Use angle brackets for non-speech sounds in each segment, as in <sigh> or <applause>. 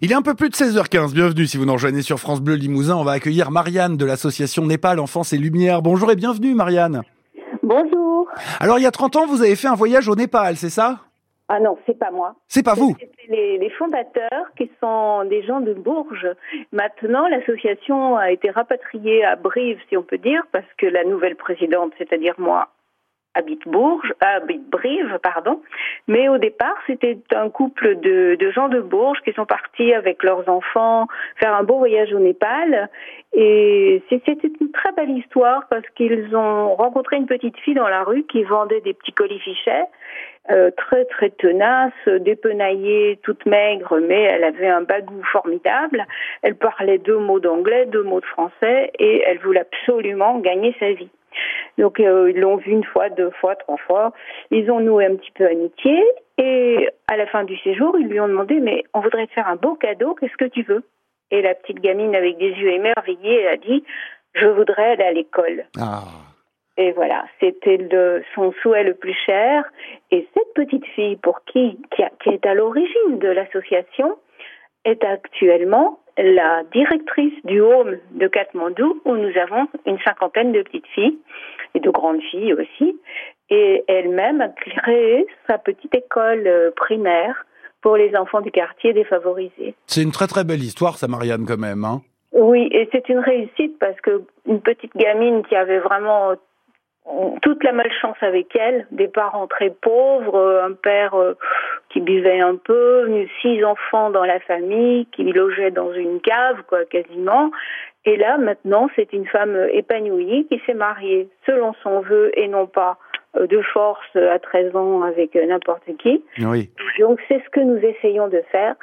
Il est un peu plus de 16h15. Bienvenue si vous nous rejoignez sur France Bleu Limousin. On va accueillir Marianne de l'association Népal Enfance et Lumière. Bonjour et bienvenue Marianne. Bonjour. Alors il y a 30 ans, vous avez fait un voyage au Népal, c'est ça? Ah non, c'est pas moi. C'est pas vous les, les fondateurs qui sont des gens de Bourges. Maintenant, l'association a été rapatriée à Brive, si on peut dire, parce que la nouvelle présidente, c'est-à-dire moi, habite Bourges, habite Brive, pardon. Mais au départ, c'était un couple de, gens de Bourges qui sont partis avec leurs enfants faire un beau voyage au Népal. Et c'était une très belle histoire parce qu'ils ont rencontré une petite fille dans la rue qui vendait des petits colifichets. euh, très très tenace, dépenaillée, toute maigre, mais elle avait un bagou formidable. Elle parlait deux mots d'anglais, deux mots de français, et elle voulait absolument gagner sa vie. Donc euh, ils l'ont vue une fois, deux fois, trois fois. Ils ont noué un petit peu amitié et à la fin du séjour, ils lui ont demandé mais on voudrait te faire un beau cadeau, qu'est-ce que tu veux? Et la petite gamine avec des yeux émerveillés a dit je voudrais aller à l'école. Ah. Et voilà, c'était son souhait le plus cher. Et cette petite fille pour qui, qui, a- qui est à l'origine de l'association est actuellement la directrice du home de Katmandou où nous avons une cinquantaine de petites filles et de grandes filles aussi. Et elle-même a créé sa petite école euh, primaire pour les enfants du quartier défavorisés. C'est une très très belle histoire ça Marianne quand même. Hein Oui, et c'est une réussite parce que une petite gamine qui avait vraiment toute la malchance avec elle, des parents très pauvres, euh, un père euh, qui buvait un peu, six enfants dans la famille, qui logeait dans une cave, quoi, quasiment. Et là, maintenant, c'est une femme euh, épanouie qui s'est mariée selon son vœu et non pas euh, de force euh, à 13 ans avec n'importe qui. oui. Donc c'est ce que nous essayons de faire,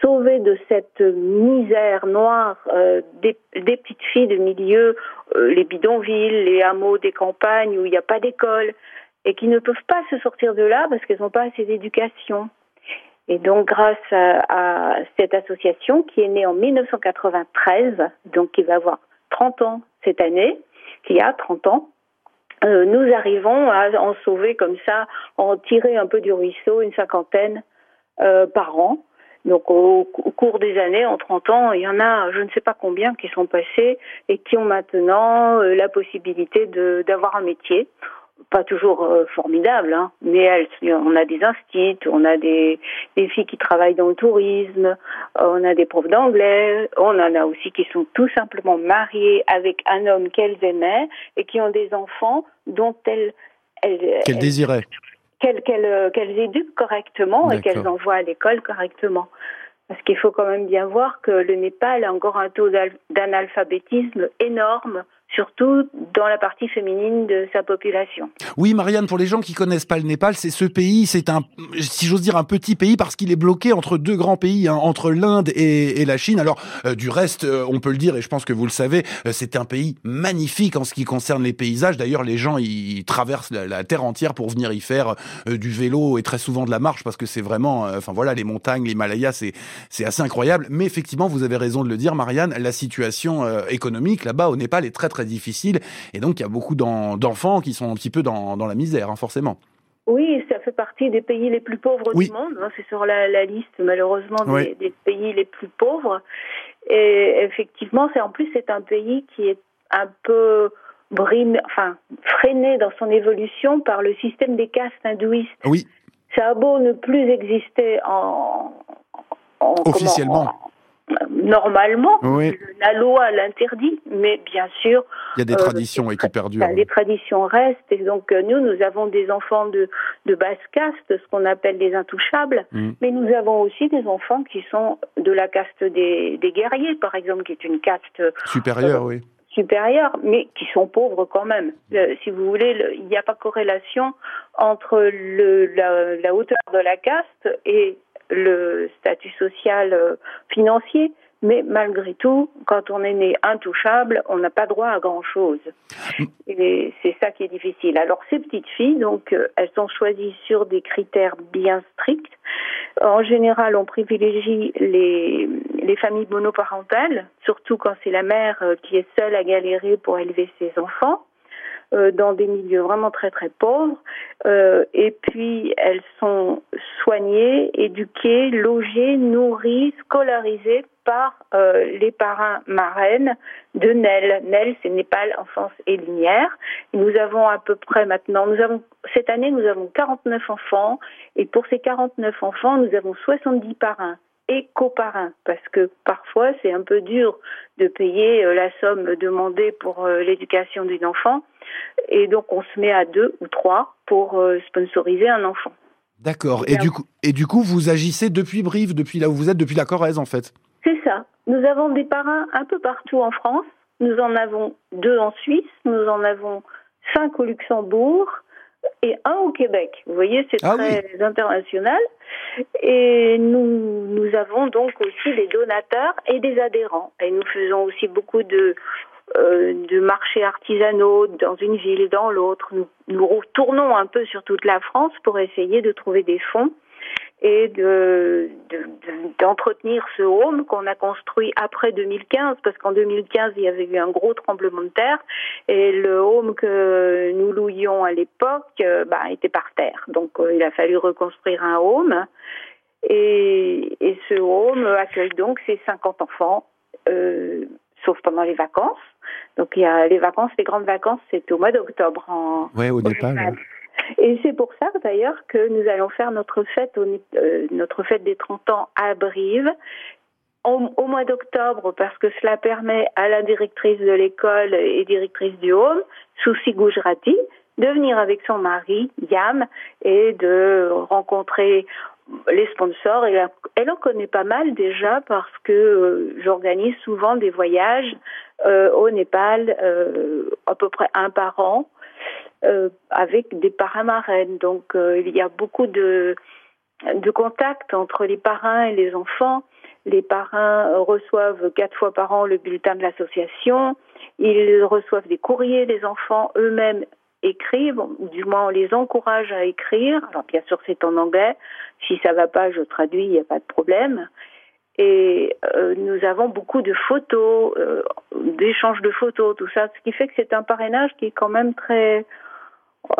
sauver de cette misère noire euh, des, des petites filles de milieu, euh, les bidonvilles, les hameaux des campagnes où il n'y a pas d'école et qui ne peuvent pas se sortir de là parce qu'elles n'ont pas assez d'éducation. Et donc grâce à, cette association qui est née en 1993, donc qui va avoir 30 ans cette année, qui a 30 ans, euh, nous arrivons à en sauver comme ça, en tirer un peu du ruisseau, une cinquantaine euh, par an. Donc au, cours des années, en 30 ans, il y en a je ne sais pas combien qui sont passés et qui ont maintenant euh, la possibilité d'avoir un métier. Pas toujours euh, formidable, hein, mais elles, on a des instits, on a des, des filles qui travaillent dans le tourisme, euh, on a des profs d'anglais, on en a aussi qui sont tout simplement mariées avec un homme qu'elles aimaient et qui ont des enfants dont elles, elles, Qu'elle elles- désirait. qu'elles qu'elles, euh, qu'elles éduquent correctement et qu'elles envoient à l'école correctement. Parce qu'il faut quand même bien voir que le Népal a encore un taux d'analphabétisme énorme, surtout dans la partie féminine de sa population. Oui, Marianne, pour les gens qui connaissent pas le Népal, c'est ce pays, c'est un, si j'ose dire, un petit pays parce qu'il est bloqué entre deux grands pays, hein, entre l'Inde et, la Chine. Alors, euh, du reste, euh, on peut le dire, et je pense que vous le savez, euh, c'est un pays magnifique en ce qui concerne les paysages. D'ailleurs, les gens, ils traversent la, terre entière pour venir y faire du vélo et très souvent de la marche parce que c'est vraiment, enfin voilà, les montagnes, l'Himalaya, c'est c'est assez incroyable. Mais effectivement, vous avez raison de le dire, Marianne, la situation économique là-bas au Népal est très très difficile, et donc il y a beaucoup d'en- d'enfants qui sont un petit peu dans, dans la misère, hein, forcément. Oui, ça fait partie des pays les plus pauvres Oui. du monde. hein. C'est sur la, la liste, malheureusement, des, Oui. des pays les plus pauvres. Et effectivement, c'est en plus c'est un pays qui est un peu brimé, enfin freiné dans son évolution par le système des castes hindouistes. Oui, Ça a beau ne plus exister en, en- comment- Officiellement. en- normalement, oui, la loi l'interdit, mais bien sûr, il y a des Euh, traditions et qui perdurent. ben, les traditions restent. Et donc euh, nous, nous avons des enfants de, de basse caste, ce qu'on appelle les intouchables, Mm. mais nous avons aussi des enfants qui sont de la caste des, des guerriers, par exemple, qui est une caste Supérieur, oui. supérieure, mais qui sont pauvres quand même. Si vous voulez, le- il n'y a pas corrélation entre le, la, la hauteur de la caste et le statut social euh, financier. Mais malgré tout, quand on est né intouchable, on n'a pas droit à grand-chose. Et c'est ça qui est difficile. Alors ces petites filles, donc, euh, elles sont choisies sur des critères bien stricts. En général, on privilégie les, les familles monoparentales, surtout quand c'est la mère euh, qui est seule à galérer pour élever ses enfants. euh, dans des milieux vraiment très très pauvres. Euh, et puis elles sont soignées, éduquées, logées, nourries, scolarisées par euh, les parrains marraines de NEL. NEL, c'est Népal Enfance et Lumière. Nous avons à peu près maintenant, cette année, nous avons 49 enfants. Et pour ces 49 enfants, nous avons 70 parrains et coparrains, parce que parfois c'est un peu dur de payer euh, la somme demandée pour euh, l'éducation d'un enfant, et donc on se met à deux ou trois pour sponsoriser un enfant. D'accord. Et du coup, et du coup, vous agissez depuis Brive, depuis là où vous êtes, depuis la Corrèze en fait? C'est ça. Nous avons des parrains un peu partout en France. Nous en avons deux en Suisse. Nous en avons cinq au Luxembourg et un au Québec. Vous voyez, c'est Ah très international. Et nous, nous avons donc aussi des donateurs et des adhérents. Et nous faisons aussi beaucoup de, euh, de marchés artisanaux dans une ville dans l'autre. Nous, nous retournons un peu sur toute la France pour essayer de trouver des fonds et de, d'entretenir ce home qu'on a construit après 2015 parce qu'en 2015 il y avait eu un gros tremblement de terre et le home que nous louions à l'époque euh, bah, était par terre donc euh, il a fallu reconstruire un home et, et ce home accueille donc ces 50 enfants euh, sauf pendant les vacances donc il y a les vacances les grandes vacances c'est au mois d'octobre en ouais au Népal ouais. Et c'est pour ça d'ailleurs que nous allons faire notre fête, au, euh, notre fête des 30 ans à Brive au, au mois d'octobre parce que cela permet à la directrice de l'école et directrice du home, Souci Gujarati, de venir avec son mari, Yam, et de rencontrer les sponsors. Elle en connaît pas mal déjà parce que euh, j'organise souvent des voyages euh, au Népal, euh, à peu près un par an avec des parrains marraines. Donc il y a beaucoup de, de contacts entre les parrains et les enfants. Les parrains reçoivent quatre fois par an le bulletin de l'association. Ils reçoivent des courriers. Les enfants eux-mêmes écrivent, ou du moins on les encourage à écrire. Alors bien sûr c'est en anglais. Si ça va pas, je traduis, il n'y a pas de problème. Et euh, nous avons beaucoup de photos, euh, d'échanges de photos, tout ça, ce qui fait que c'est un parrainage qui est quand même très,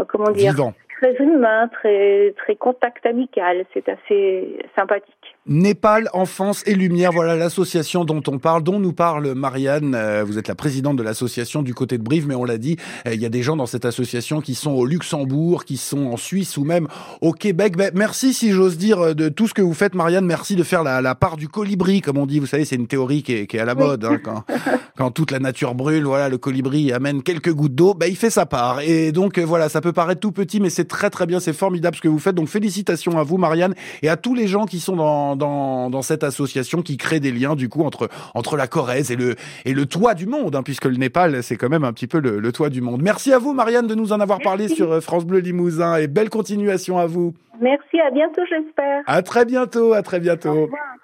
comment dire, Vivant. Très humain, très très contact amical. C'est assez sympathique. Népal, Enfance et Lumière, voilà l'association dont on parle, dont nous parle Marianne. Euh, vous êtes la présidente de l'association du côté de Brive, mais on l'a dit, euh, il y a des gens dans cette association qui sont au Luxembourg, qui sont en Suisse ou même au Québec. Ben, merci, si j'ose dire, de tout ce que vous faites, Marianne. Merci de faire la, la part du colibri, comme on dit. Vous savez, c'est une théorie qui est, qui est à la mode. Hein, quand, <laughs> quand toute la nature brûle, voilà, le colibri amène quelques gouttes d'eau. Ben, il fait sa part. Et donc, euh, voilà, ça peut paraître tout petit, mais c'est très très bien, c'est formidable ce que vous faites. Donc, félicitations à vous, Marianne, et à tous les gens qui sont dans dans, dans cette association qui crée des liens du coup entre entre la Corrèze et le et le toit du monde, hein, puisque le Népal c'est quand même un petit peu le, le, toit du monde. Merci à vous Marianne de nous en avoir Merci. parlé sur France Bleu Limousin et belle continuation à vous. Merci, à bientôt j'espère. À très bientôt, à très bientôt. Au revoir.